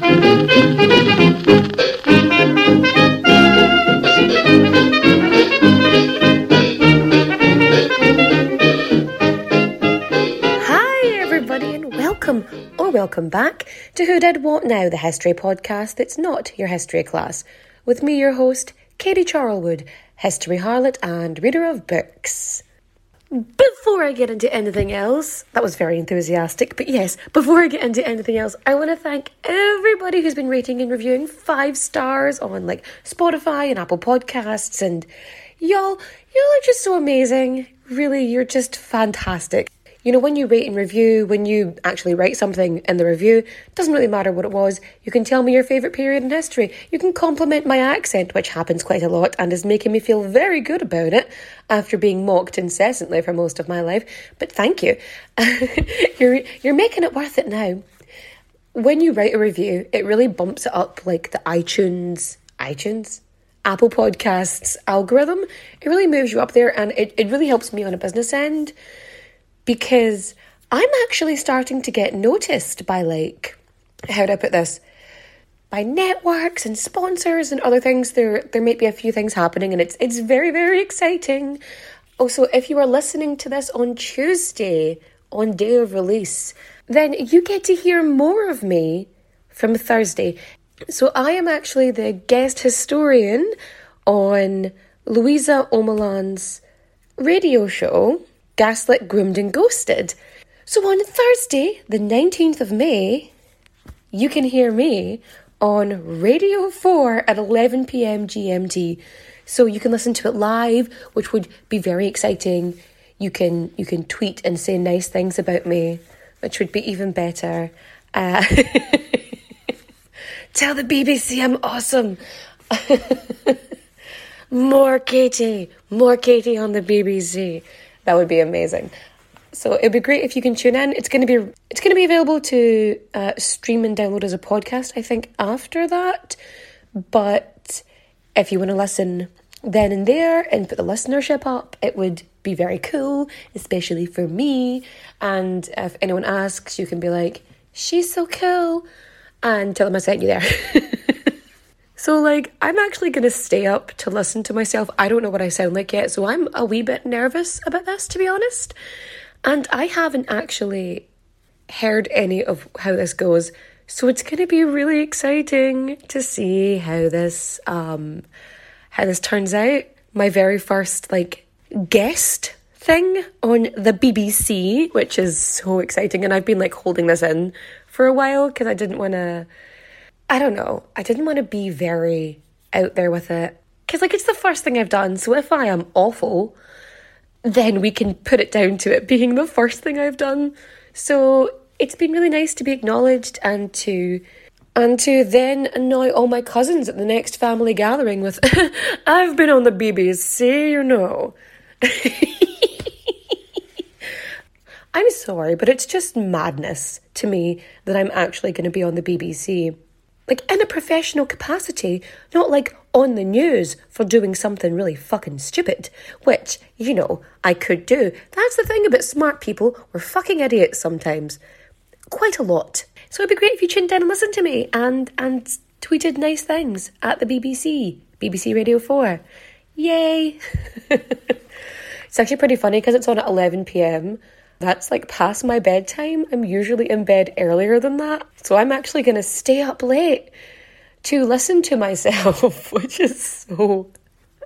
Hi, everybody, and welcome or welcome back to Who Did What Now, the history podcast that's not your history class. With me, your host, Katie Charlwood, history harlot and reader of books. Before I get into anything else, that was very enthusiastic, but yes, before I get into anything else, I want to thank everybody who's been rating and reviewing five stars on like Spotify and Apple Podcasts, and y'all, y'all are just so amazing. Really, you're just fantastic. You know, when you rate and review, when you actually write something in the review, doesn't really matter what it was. You can tell me your favourite period in history. You can compliment my accent, which happens quite a lot and is making me feel very good about it after being mocked incessantly for most of my life. But thank you. you're, you're making it worth it now. When you write a review, it really bumps it up like the iTunes, iTunes? Apple Podcasts algorithm. It really moves you up there and it, it really helps me on a business end because I'm actually starting to get noticed by like how do I put this? By networks and sponsors and other things. There there might be a few things happening and it's it's very, very exciting. Also, if you are listening to this on Tuesday, on day of release, then you get to hear more of me from Thursday. So I am actually the guest historian on Louisa Omielan's radio show Gaslit, Groomed, and Ghosted. So on Thursday, the 19th of May, you can hear me on Radio 4 at 11 pm GMT. So you can listen to it live, which would be very exciting. You can you can tweet and say nice things about me, which would be even better. Uh, tell the BBC I'm awesome. more Katie, more Katie on the BBC. That would be amazing. So it'd be great if you can tune in. It's going to be it's going to be available to uh, stream and download as a podcast. I think after that, but if you want to listen then and there and put the listenership up, it would be very cool, especially for me. And if anyone asks, you can be like, "She's so cool," and tell them I sent you there. So, like, I'm actually going to stay up to listen to myself. I don't know what I sound like yet, so I'm a wee bit nervous about this, to be honest. And I haven't actually heard any of how this goes. So it's going to be really exciting to see how this um how this turns out. My very first like guest thing on the BBC, which is so exciting and I've been like holding this in for a while because I didn't want to I don't know. I didn't want to be very out there with it. Because, like, it's the first thing I've done. So if I am awful, then we can put it down to it being the first thing I've done. So it's been really nice to be acknowledged and to and to then annoy all my cousins at the next family gathering with I've been on the BBC, you know. I'm sorry, but it's just madness to me that I'm actually going to be on the BBC. Like in a professional capacity, not like on the news for doing something really fucking stupid, which, you know, I could do. That's the thing about smart people, we're fucking idiots sometimes. Quite a lot. So it'd be great if you tuned in and listened to me and and tweeted nice things at the BBC, BBC Radio 4. Yay! it's actually pretty funny because it's on at 11 pm. That's like past my bedtime. I'm usually in bed earlier than that. So I'm actually going to stay up late to listen to myself, which is so.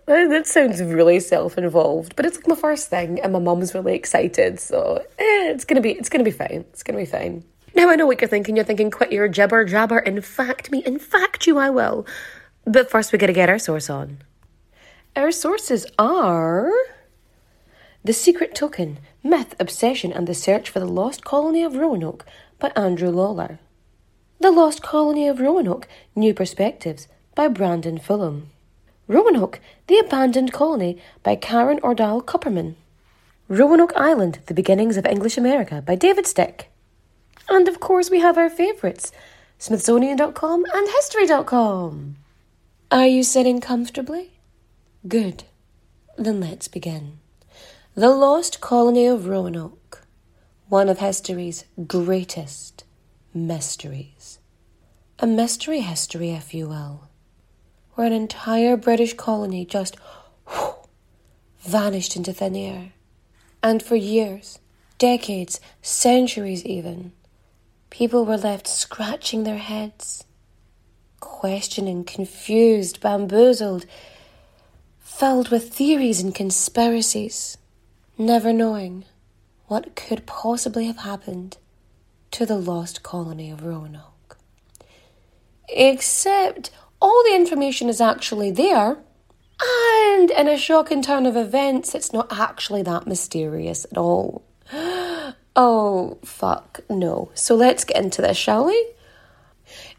That sounds really self-involved, but it's like my first thing, and my mum's really excited, so eh, it's gonna be it's gonna be fine. It's gonna be fine. Now I know what you're thinking. You're thinking, quit your jibber jabber. In fact, me. In fact, you. I will. But first, we gotta get our source on. Our sources are The Secret Token Myth, Obsession, and the Search for the Lost Colony of Roanoke by Andrew Lawler. The Lost Colony of Roanoke New Perspectives by Brandon Fullam. Roanoke, The Abandoned Colony by Karen Ordahl Kupperman. Roanoke Island, The Beginnings of English America by David Stick. And of course, we have our favourites Smithsonian.com and History.com. Are you sitting comfortably? Good. Then let's begin. The Lost Colony of Roanoke, one of history's greatest mysteries. A mystery history, if you will, where an entire British colony just vanished into thin air. And for years, decades, centuries even, people were left scratching their heads, questioning, confused, bamboozled filled with theories and conspiracies, never knowing what could possibly have happened to the lost colony of Roanoke. Except all the information is actually there, and in a shocking turn of events, it's not actually that mysterious at all. Oh, fuck, no. So let's get into this, shall we?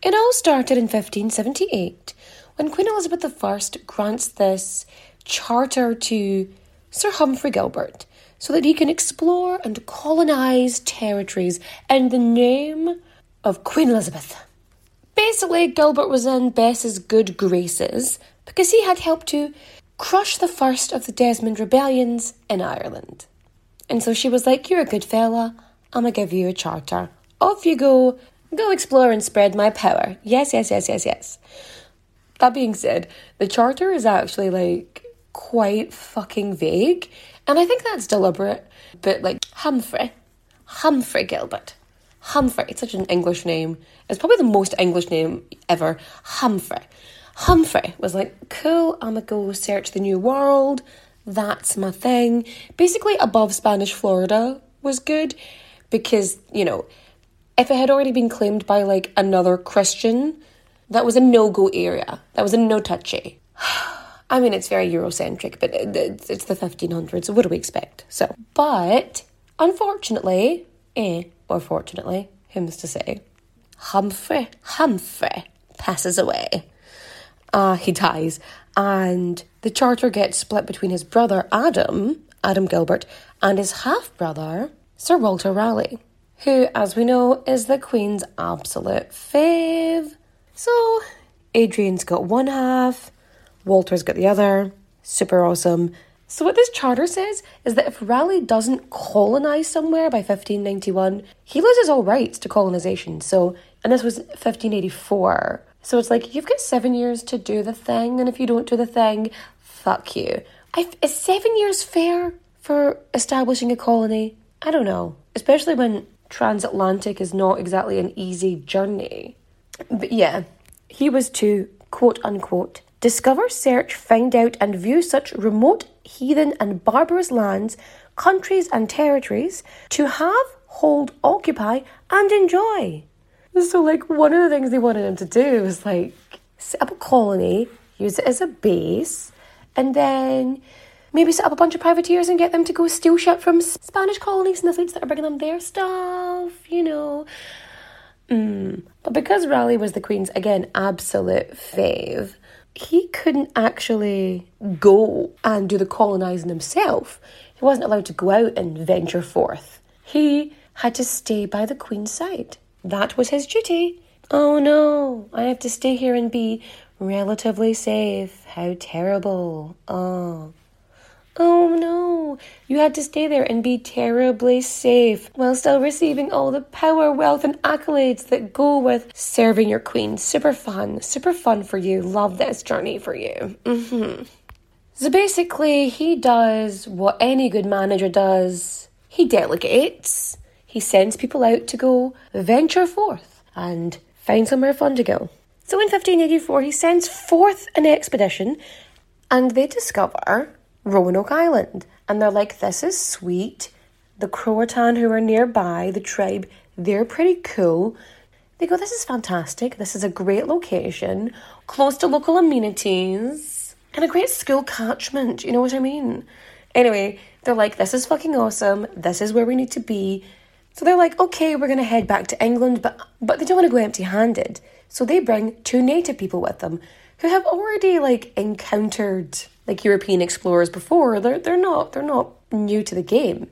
It all started in 1578 when Queen Elizabeth I grants this charter to Sir Humphrey Gilbert so that he can explore and colonise territories in the name of Queen Elizabeth. Basically, Gilbert was in Bess's good graces because he had helped to crush the first of the Desmond rebellions in Ireland. And so she was like, You're a good fella, I'm gonna give you a charter. Off you go, go explore and spread my power. Yes, yes, yes, yes, yes. That being said, the charter is actually like quite fucking vague, and I think that's deliberate. But like Humphrey, Humphrey Gilbert, Humphrey, it's such an English name. It's probably the most English name ever. Humphrey. Humphrey was like, cool, I'm gonna go search the new world. That's my thing. Basically, above Spanish Florida was good because, you know, if it had already been claimed by like another Christian, that was a no go area. That was a no touchy. I mean, it's very Eurocentric, but it's the 1500s, so what do we expect? So, but unfortunately, eh, or fortunately, who's to say, Humphrey, Humphrey passes away. Uh, he dies, and the charter gets split between his brother Adam, Adam Gilbert, and his half brother, Sir Walter Raleigh, who, as we know, is the Queen's absolute fave. So, Adrian's got one half, Walter's got the other. Super awesome. So, what this charter says is that if Raleigh doesn't colonise somewhere by 1591, he loses all rights to colonisation. So, and this was 1584. So, it's like you've got seven years to do the thing, and if you don't do the thing, fuck you. I, is seven years fair for establishing a colony? I don't know. Especially when transatlantic is not exactly an easy journey. But yeah, he was to quote unquote discover, search, find out, and view such remote, heathen, and barbarous lands, countries, and territories to have, hold, occupy, and enjoy. So, like, one of the things they wanted him to do was like set up a colony, use it as a base, and then maybe set up a bunch of privateers and get them to go steal shit from Spanish colonies and the fleets that are bringing them their stuff, you know. Mm. But because Raleigh was the Queen's, again, absolute fave, he couldn't actually go and do the colonising himself. He wasn't allowed to go out and venture forth He had to stay by the Queen's side. That was his duty. Oh no, I have to stay here and be relatively safe. How terrible. Oh. Oh no, you had to stay there and be terribly safe while still receiving all the power, wealth, and accolades that go with serving your queen. Super fun, super fun for you. Love this journey for you. Mm-hmm. So basically, he does what any good manager does he delegates, he sends people out to go venture forth and find somewhere fun to go. So in 1584, he sends forth an expedition and they discover Roanoke Island. And they're like, this is sweet. The Croatan who are nearby, the tribe, they're pretty cool. They go, this is fantastic. This is a great location, close to local amenities, and a great school catchment. You know what I mean? Anyway, they're like, this is fucking awesome. This is where we need to be. So they're like, okay, we're gonna head back to England, but but they don't want to go empty-handed. So they bring two native people with them who have already like encountered like European explorers before. They're they're not they're not new to the game.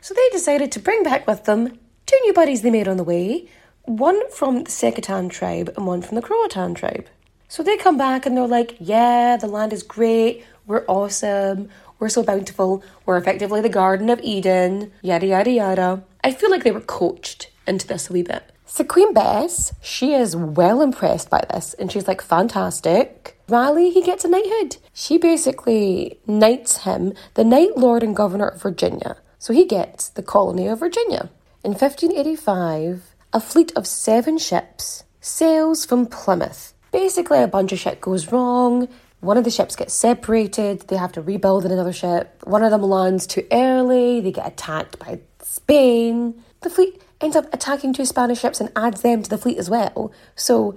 So they decided to bring back with them two new buddies they made on the way, one from the Secotan tribe and one from the Croatan tribe. So they come back and they're like, yeah, the land is great, we're awesome, we're so bountiful, we're effectively the Garden of Eden, yada yada yada. I feel like they were coached into this a wee bit. So Queen Bess, she is well impressed by this and she's like, fantastic. Raleigh, he gets a knighthood. She basically knights him the Knight Lord and Governor of Virginia. So he gets the colony of Virginia. In 1585, a fleet of seven ships sails from Plymouth. Basically, a bunch of shit goes wrong. One of the ships gets separated, they have to rebuild in another ship. One of them lands too early, they get attacked by Spain. The fleet ends up attacking two Spanish ships and adds them to the fleet as well. So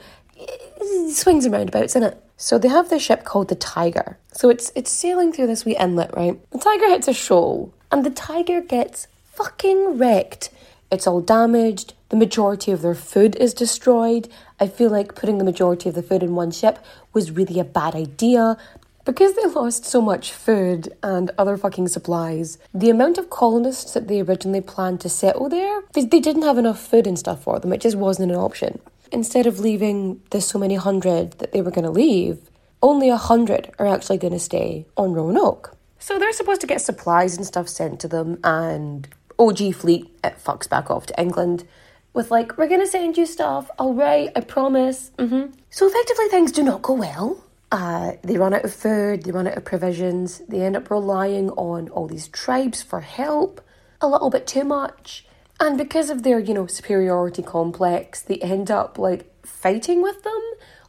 swings and roundabouts, isn't it? So they have this ship called the Tiger. So it's it's sailing through this wee inlet, right? The Tiger hits a shoal, and the Tiger gets fucking wrecked. It's all damaged. The majority of their food is destroyed. I feel like putting the majority of the food in one ship was really a bad idea because they lost so much food and other fucking supplies, the amount of colonists that they originally planned to settle there, they, they didn't have enough food and stuff for them. It just wasn't an option. Instead of leaving the so many hundred that they were going to leave, only a hundred are actually going to stay on Roanoke. So they're supposed to get supplies and stuff sent to them, and OG Fleet it fucks back off to England with like, we're going to send you stuff, all right, I promise. Mm-hmm. So effectively, things do not go well. Uh, they run out of food, they run out of provisions, they end up relying on all these tribes for help a little bit too much. And because of their, you know, superiority complex, they end up like fighting with them,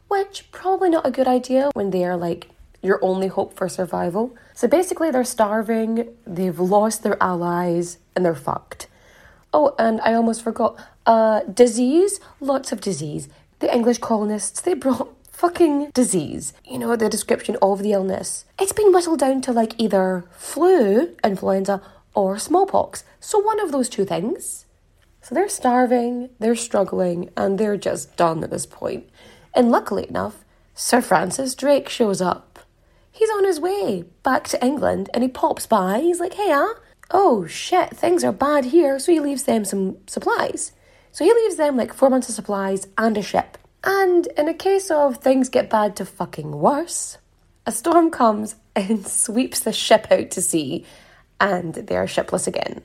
which probably not a good idea when they are like your only hope for survival. So basically, they're starving, they've lost their allies, and they're fucked. Oh, and I almost forgot uh, disease, lots of disease. The English colonists, they brought fucking disease. You know, the description of the illness. It's been whittled down to like either flu, influenza, or smallpox. So one of those two things. So they're starving, they're struggling, and they're just done at this point. And luckily enough, Sir Francis Drake shows up. He's on his way back to England and he pops by. He's like, hey, ah, oh shit, things are bad here. So he leaves them some supplies. So he leaves them like four months of supplies and a ship. And in a case of things get bad to fucking worse, a storm comes and sweeps the ship out to sea, and they are shipless again.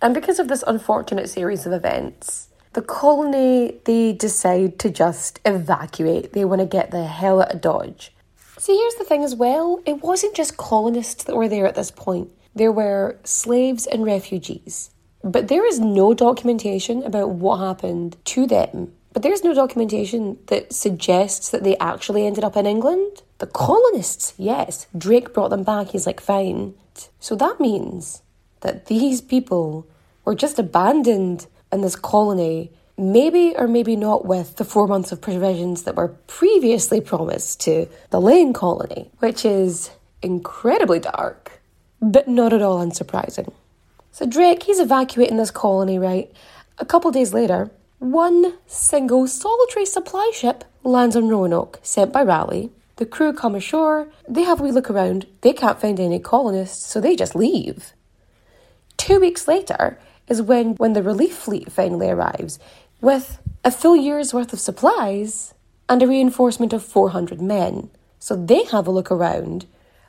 And because of this unfortunate series of events, the colony they decide to just evacuate. They want to get the hell out of Dodge. See, here's the thing as well it wasn't just colonists that were there at this point, there were slaves and refugees. But there is no documentation about what happened to them but there's no documentation that suggests that they actually ended up in England. The colonists, yes, Drake brought them back. He's like, fine. So that means that these people were just abandoned in this colony, maybe or maybe not with the four months of provisions that were previously promised to the Lane colony, which is incredibly dark, but not at all unsurprising. So Drake, he's evacuating this colony, right? A couple days later, one single solitary supply ship lands on Roanoke, sent by Raleigh. The crew come ashore, they have a wee look around, they can't find any colonists, so they just leave. Two weeks later, is when, when the relief fleet finally arrives with a full year's worth of supplies and a reinforcement of 400 men. So they have a look around,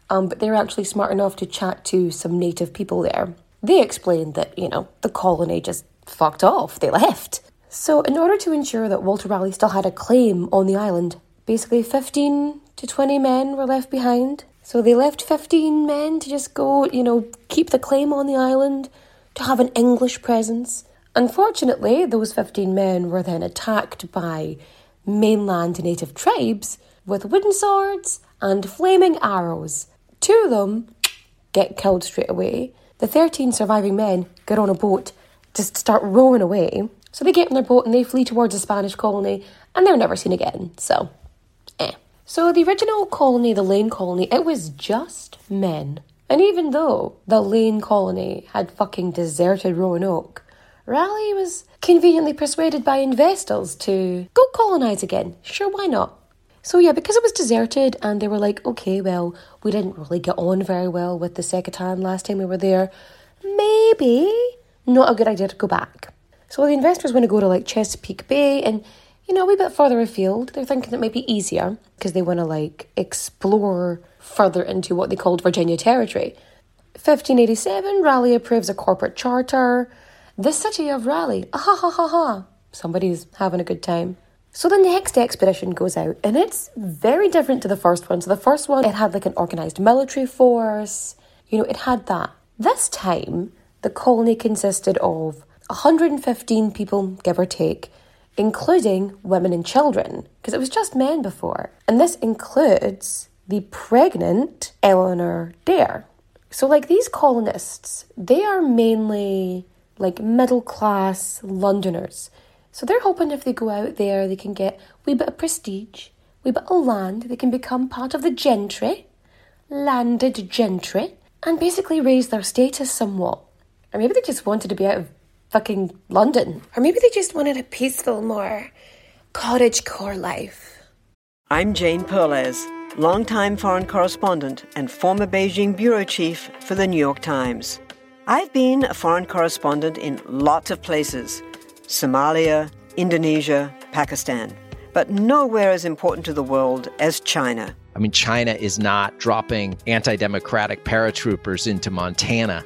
um, but they're actually smart enough to chat to some native people there. They explain that, you know, the colony just fucked off, they left. So, in order to ensure that Walter Raleigh still had a claim on the island, basically 15 to 20 men were left behind. So, they left 15 men to just go, you know, keep the claim on the island, to have an English presence. Unfortunately, those 15 men were then attacked by mainland native tribes with wooden swords and flaming arrows. Two of them get killed straight away. The 13 surviving men get on a boat, just start rowing away. So they get on their boat and they flee towards the Spanish colony and they're never seen again. So, eh. So the original colony, the Lane colony, it was just men. And even though the Lane colony had fucking deserted Roanoke, Raleigh was conveniently persuaded by investors to go colonise again. Sure, why not? So yeah, because it was deserted and they were like, okay, well, we didn't really get on very well with the Secotan last time we were there. Maybe not a good idea to go back. So the investors want to go to like Chesapeake Bay and you know, a wee bit further afield. They're thinking it might be easier because they want to like explore further into what they called Virginia Territory. 1587, Raleigh approves a corporate charter. The city of Raleigh, ah ha ha ha ha. Somebody's having a good time. So the next expedition goes out, and it's very different to the first one. So the first one, it had like an organized military force. You know, it had that. This time, the colony consisted of 115 people, give or take, including women and children, because it was just men before. And this includes the pregnant Eleanor Dare. So, like these colonists, they are mainly like middle class Londoners so they're hoping if they go out there, they can get wee bit of prestige, wee bit of land, they can become part of the gentry, landed gentry, and basically raise their status somewhat. Or maybe they just wanted to be out of fucking London. Or maybe they just wanted a peaceful, more cottage core life. I'm Jane Perlez, longtime foreign correspondent and former Beijing bureau chief for the New York Times. I've been a foreign correspondent in lots of places Somalia, Indonesia, Pakistan, but nowhere as important to the world as China. I mean, China is not dropping anti democratic paratroopers into Montana.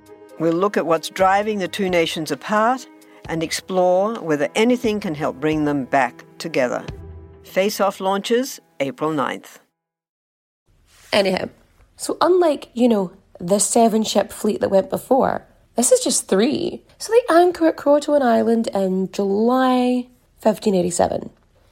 We'll look at what's driving the two nations apart and explore whether anything can help bring them back together. Face Off launches April 9th. Anyhow, so unlike, you know, the seven ship fleet that went before, this is just three. So they anchor at Croatoan Island in July 1587.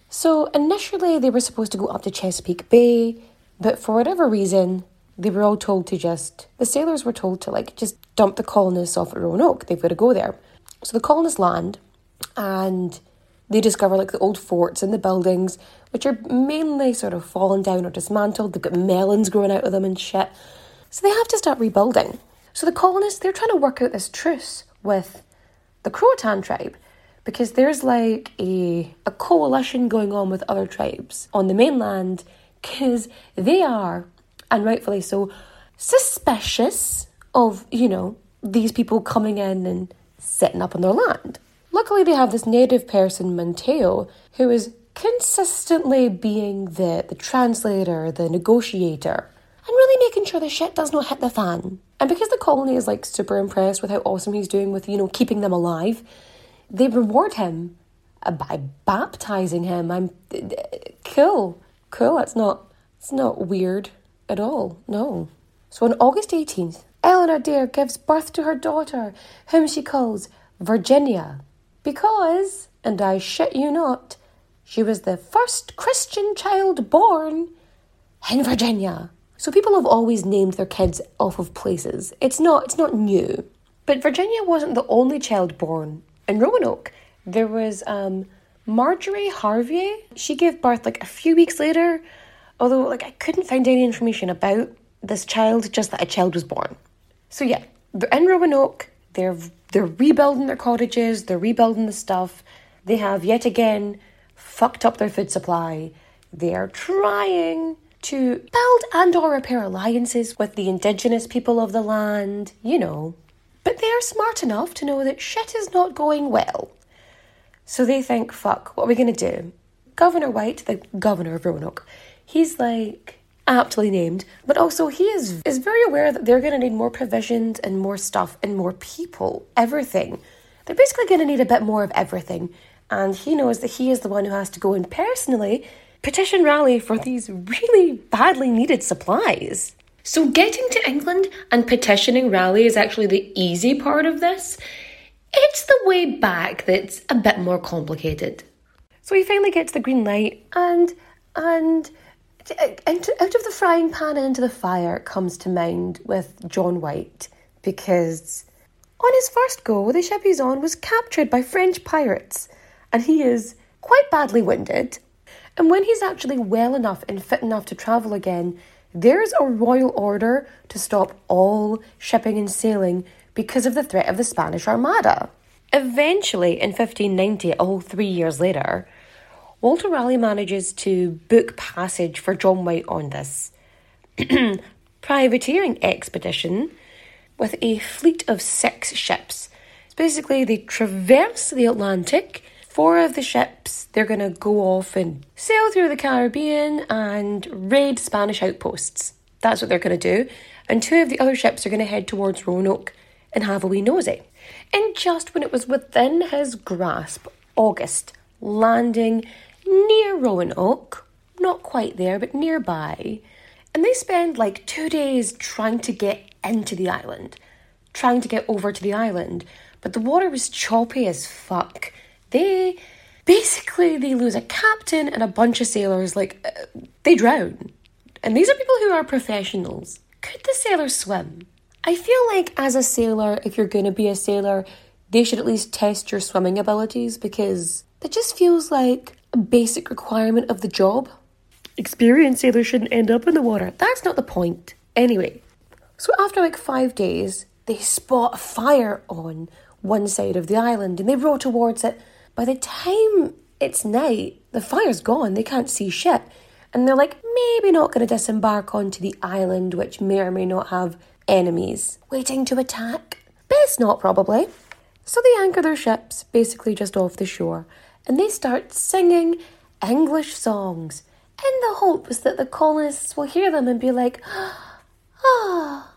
So initially they were supposed to go up to Chesapeake Bay, but for whatever reason, they were all told to just, the sailors were told to like just dump the colonists off at Roanoke. They've got to go there. So the colonists land and they discover like the old forts and the buildings, which are mainly sort of fallen down or dismantled. They've got melons growing out of them and shit. So they have to start rebuilding. So the colonists, they're trying to work out this truce with the Croatan tribe because there's like a, a coalition going on with other tribes on the mainland because they are, and rightfully so, suspicious of, you know, these people coming in and setting up on their land. Luckily, they have this native person, Manteo, who is consistently being the, the translator, the negotiator, and really making sure the shit does not hit the fan. And because the colony is like super impressed with how awesome he's doing with, you know, keeping them alive, they reward him by baptizing him. I'm cool. Cool. That's not it's not weird at all. No. So on August 18th, Eleanor Dare gives birth to her daughter, whom she calls Virginia, because, and I shit you not, she was the first Christian child born in Virginia. So people have always named their kids off of places. It's not it's not new. But Virginia wasn't the only child born in Roanoke. There was um, Marjorie Harvey. She gave birth like a few weeks later, although like I couldn't find any information about this child, just that a child was born. So yeah, they're in Roanoke. They're they're rebuilding their cottages. They're rebuilding the stuff. They have yet again fucked up their food supply. They are trying to build and or repair alliances with the indigenous people of the land, you know. But they are smart enough to know that shit is not going well. So they think, fuck, what are we going to do? Governor White, the governor of Roanoke, he's like aptly named, but also he is, is very aware that they're going to need more provisions and more stuff and more people, everything. They're basically going to need a bit more of everything. And he knows that he is the one who has to go and personally petition Raleigh for these really badly needed supplies. So, getting to England and petitioning Raleigh is actually the easy part of this. It's the way back that's a bit more complicated. So he finally gets the green light, and and Uh, out of the frying pan and into the fire comes to mind with John White because on his first go, the ship he's on was captured by French pirates, and he is quite badly wounded. And when he's actually well enough and fit enough to travel again, there's a royal order to stop all shipping and sailing because of the threat of the Spanish Armada. Eventually, in 1590, all three years later, Walter Raleigh manages to book passage for John White on this privateering expedition with a fleet of six ships. So basically, they traverse the Atlantic four of the ships, they're going to go off and sail through the Caribbean and raid Spanish outposts. That's what they're going to do. And two of the other ships are going to head towards Roanoke and have a wee nosy. And just when it was within his grasp, August, landing near Roanoke, not quite there, but nearby, and they spend like two days trying to get into the island, trying to get over to the island. But the water was choppy as fuck. They basically they lose a captain and a bunch of sailors like uh, they drown. And these are people who are professionals. Could the sailors swim? I feel like as a sailor if you're to be a sailor they should at least test your swimming abilities because that just feels like a basic requirement of the job experienced sailors shouldn't end up in the water that's not the point anyway so after like five days they spot a fire on one side of the island and they row towards it by the time it's night, the fire's gone, they can't see shit. And they're like, maybe not going to disembark onto the island, which may or may not have enemies waiting to attack. Best not, probably. So they anchor their ships basically just off the shore and they start singing English songs in the hopes that the colonists will hear them and be like, ah,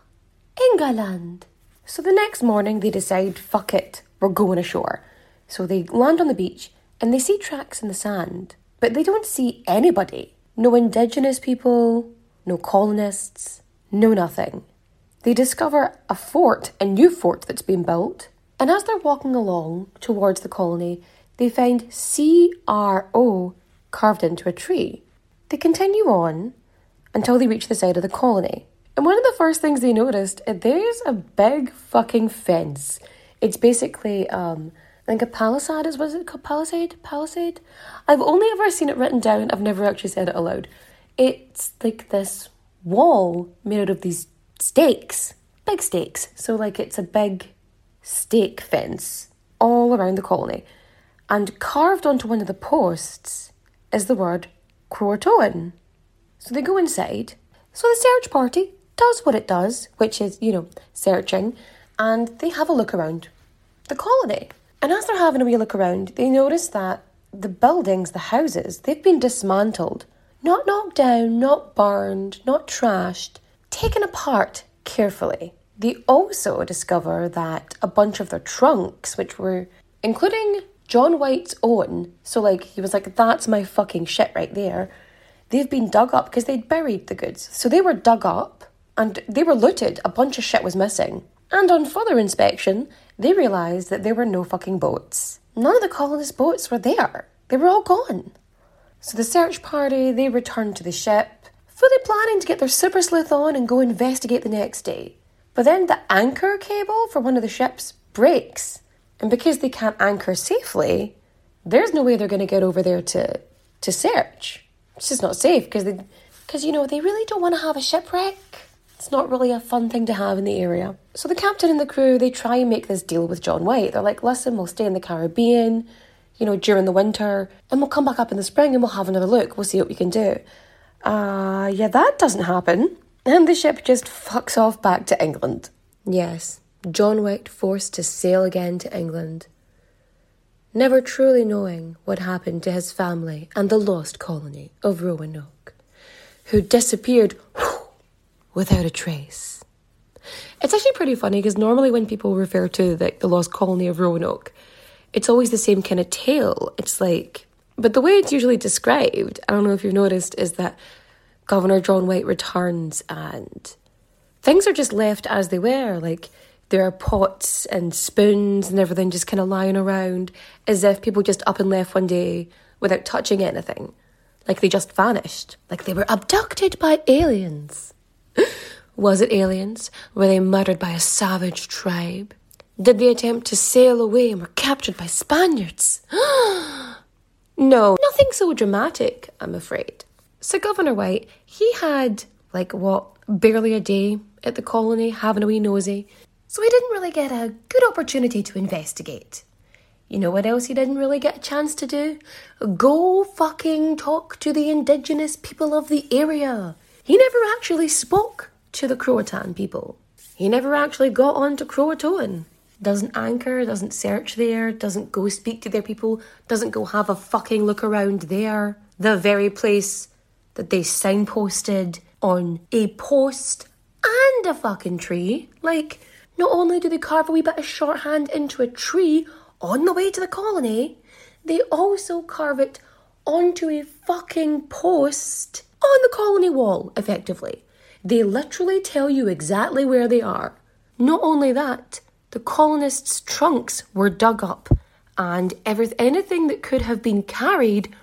England. So the next morning they decide, fuck it, we're going ashore. So they land on the beach and they see tracks in the sand, but they don't see anybody. No indigenous people, no colonists, no nothing. They discover a fort, a new fort that's been built, and as they're walking along towards the colony, they find CRO carved into a tree. They continue on until they reach the side of the colony. And one of the first things they noticed, is there's a big fucking fence. It's basically um, I think a palisade is was it called palisade? Palisade? I've only ever seen it written down. I've never actually said it aloud. It's like this wall made out of these stakes, big stakes. So like it's a big stake fence all around the colony, and carved onto one of the posts is the word Croatoan. So they go inside. So the search party does what it does, which is you know searching, and they have a look around the colony. And as they're having a wee look around, they notice that the buildings, the houses, they've been dismantled. Not knocked down, not burned, not trashed, taken apart carefully. They also discover that a bunch of their trunks, which were including John White's own, so like he was like, that's my fucking shit right there, they've been dug up because they'd buried the goods. So they were dug up and they were looted. A bunch of shit was missing. And on further inspection, they realised that there were no fucking boats. None of the colonists' boats were there. They were all gone. So the search party, they returned to the ship, fully planning to get their super sleuth on and go investigate the next day. But then the anchor cable for one of the ships breaks. And because they can't anchor safely, there's no way they're going to get over there to to search. It's just not safe because they because you know they really don't want to have a shipwreck. It's not really a fun thing to have in the area. So the captain and the crew they try and make this deal with John White. They're like, listen, we'll stay in the Caribbean, you know, during the winter, and we'll come back up in the spring and we'll have another look. We'll see what we can do. Uh yeah, that doesn't happen. And the ship just fucks off back to England. Yes, John White forced to sail again to England never truly knowing what happened to his family and the lost colony of Roanoke, who disappeared without a trace. It's actually pretty funny because normally when people refer to the, the lost colony of Roanoke, it's always the same kind of tale. It's like, but the way it's usually described, I don't know if you've noticed, is that Governor John White returns and things are just left as they were. Like, there are pots and spoons and everything just kind of lying around as if people just up and left one day without touching anything. Like they just vanished. Like they were abducted by aliens. Was it aliens? Were they murdered by a savage tribe? Did they attempt to sail away and were captured by Spaniards? no, nothing so dramatic, I'm afraid. So Governor White, he had, like, what, barely a day at the colony having a wee nosy so he didn't really get a good opportunity to investigate. You know what else he didn't really get a chance to do? Go fucking talk to the indigenous people of the area. He never actually spoke to the Croatan people. He never actually got on to Croatoan. Doesn't anchor, doesn't search there, doesn't go speak to their people, doesn't go have a fucking look around there. The very place that they signposted on a post and a fucking tree. Like, not only do they carve a wee bit of shorthand into a tree on the way to the colony, they also carve it onto a fucking post on the colony wall, effectively. They literally tell you exactly where they are. Not only that, the colonists' trunks were dug up and anything that could have been carried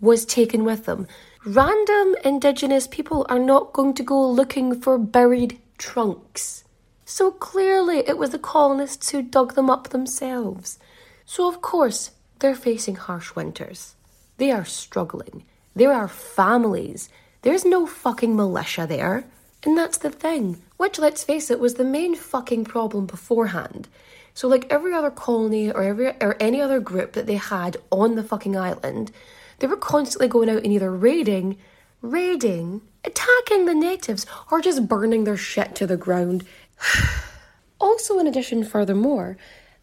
was taken with them. Random indigenous people are not going to go looking for buried trunks. So clearly it was the colonists who dug them up themselves. So of course they're facing harsh winters. They are struggling. There are families. There's no fucking militia there. And that's the thing, which, let's face it, was the main fucking problem beforehand. So, like every other colony or every or any other group that they had on the fucking island, they were constantly going out and either raiding, raiding, attacking the natives, or just burning their shit to the ground also, in addition, furthermore,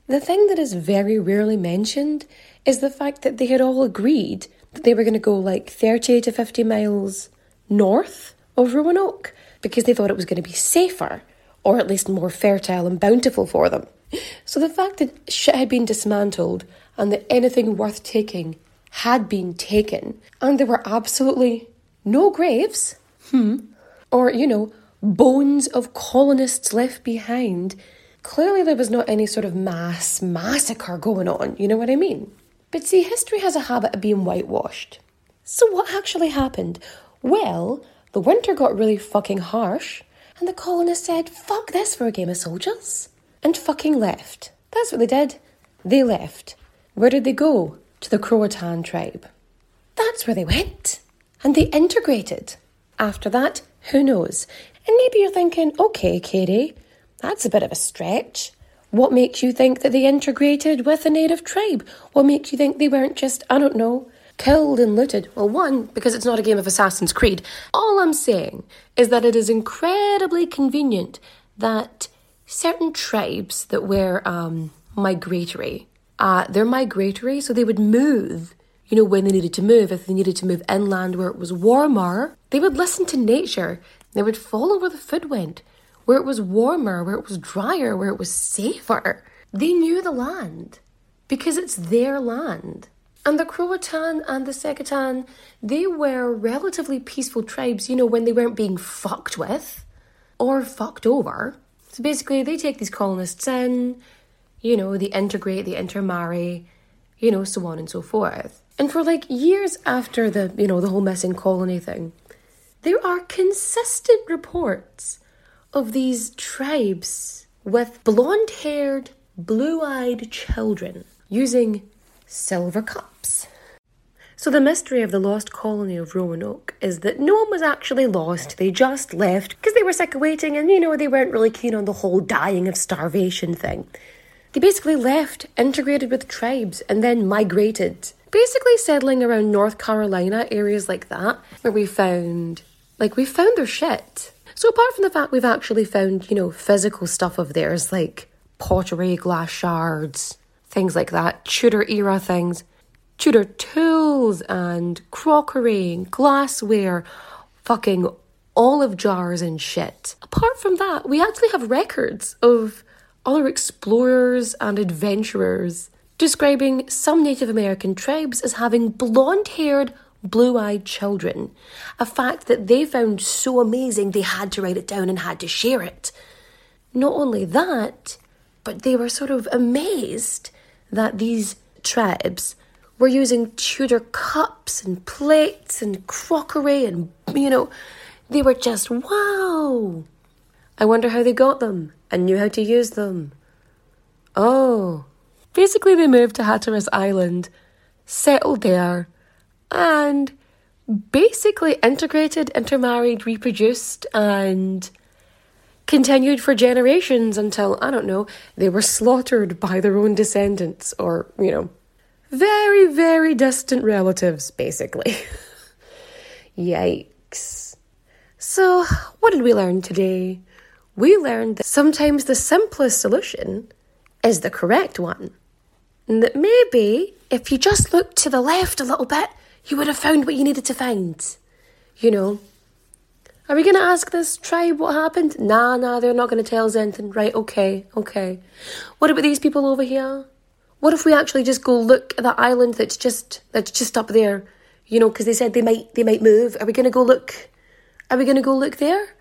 the thing that is very rarely mentioned is the fact that they had all agreed that they were going to go like 30 to 50 miles north of Roanoke because they thought it was going to be safer or at least more fertile and bountiful for them. So the fact that shit had been dismantled and that anything worth taking had been taken and there were absolutely no graves, hmm, or, you know, bones of colonists left behind, clearly there was not any sort of mass massacre going on, you know what I mean? But see, history has a habit of being whitewashed. So what actually happened? Well, the winter got really fucking harsh, and the colonists said, fuck this for a game of soldiers, and fucking left. That's what they did. They left. Where did they go? To the Croatan tribe. That's where they went. And they integrated. After that, who knows? And maybe you're thinking, okay, Katie, that's a bit of a stretch. What makes you think that they integrated with a native tribe? What makes you think they weren't just, I don't know, killed and looted? Well, one, because it's not a game of Assassin's Creed. All I'm saying is that it is incredibly convenient that certain tribes that were um, migratory, uh, they're migratory, so they would move you know, when they needed to move, if they needed to move inland where it was warmer, they would listen to nature they would follow where the food went, where it was warmer, where it was drier, where it was safer. They knew the land because it's their land. And the Croatan and the Secotan, they were relatively peaceful tribes, you know, when they weren't being fucked with or fucked over. So basically, they take these colonists in, you know, they integrate, they intermarry, you know, so on and so forth. And for like years after the, you know, the whole missing colony thing, there are consistent reports of these tribes with blonde haired, blue eyed children using silver cups. So, the mystery of the lost colony of Roanoke is that no one was actually lost. They just left because they were sick of waiting and, you know, they weren't really keen on the whole dying of starvation thing. They basically left, integrated with tribes, and then migrated. Basically, settling around North Carolina, areas like that, where we found, like, we found their shit. So, apart from the fact we've actually found, you know, physical stuff of theirs, like pottery, glass shards, things like that, Tudor era things, Tudor tools and crockery, and glassware, fucking olive jars and shit. Apart from that, we actually have records of other explorers and adventurers describing some Native American tribes as having blonde haired, blue eyed children. A fact that they found so amazing they had to write it down and had to share it. Not only that, but they were sort of amazed that these tribes were using Tudor cups and plates and crockery and, you know, they were just wow. I wonder how they got them and knew how to use them. Oh. Basically, they moved to Hatteras Island, settled there, and basically integrated, intermarried, reproduced, and continued for generations until, I don't know, they were slaughtered by their own descendants or, you know, very, very distant relatives, basically. Yikes. So, what did we learn today? We learned that sometimes the simplest solution is the correct one. And that maybe if you just look to the left a little bit, you would have found what you needed to find. You know, are we going to ask this tribe what happened? Nah, nah, they're not going to tell us anything. Right, okay, okay. What about these people over here? What if we actually just go look at that island that's just that's just up there? You know, because they said they might they might move. Are we going to go look? Are we going to go look there?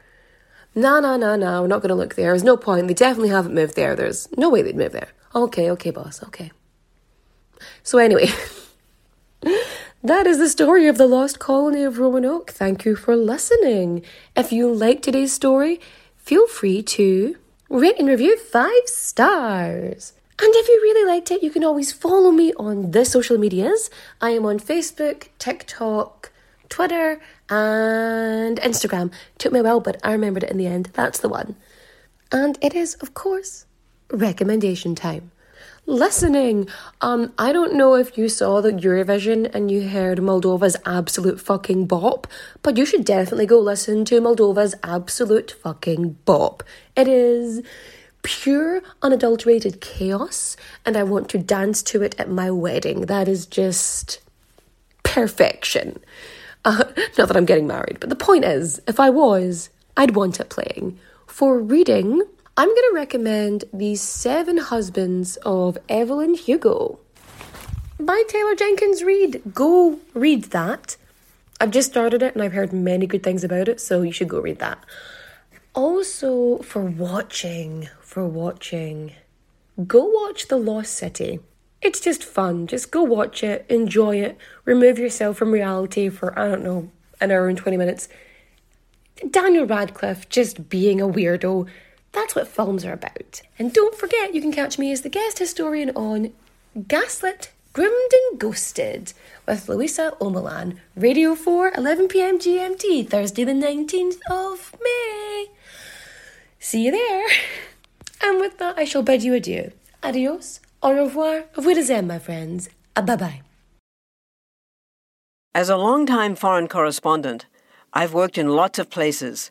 No, no, no, no. We're not going to look there. There's no point. They definitely haven't moved there. There's no way they'd move there. Okay, okay, boss. Okay. So anyway, that is the story of the lost colony of Roanoke. Thank you for listening. If you like today's story, feel free to rate and review five stars. And if you really liked it, you can always follow me on the social medias. I am on Facebook, TikTok, Twitter, and Instagram. Took me a while, but I remembered it in the end. That's the one. And it is, of course, recommendation time. Listening. Um, I don't know if you saw the Eurovision and you heard Moldova's absolute fucking bop, but you should definitely go listen to Moldova's absolute fucking bop. It is pure, unadulterated chaos, and I want to dance to it at my wedding. That is just perfection. Uh, not that I'm getting married, but the point is, if I was, I'd want it playing. For reading, I'm going to recommend The Seven Husbands of Evelyn Hugo by Taylor Jenkins Reid. Go read that. I've just started it and I've heard many good things about it, so you should go read that. Also, for watching, for watching, go watch The Lost City. It's just fun. Just go watch it, enjoy it, remove yourself from reality for, I don't know, an hour and 20 minutes. Daniel Radcliffe just being a weirdo. That's what films are about. And don't forget, you can catch me as the guest historian on Gaslit, Groomed and Ghosted with Louisa Omielan, Radio 4, 11pm GMT, Thursday the 19th of May. See you there. And with that, I shall bid you adieu. Adios, au revoir, auf Wiedersehen, my friends. Uh, bye bye. As a long-time foreign correspondent, I've worked in lots of places,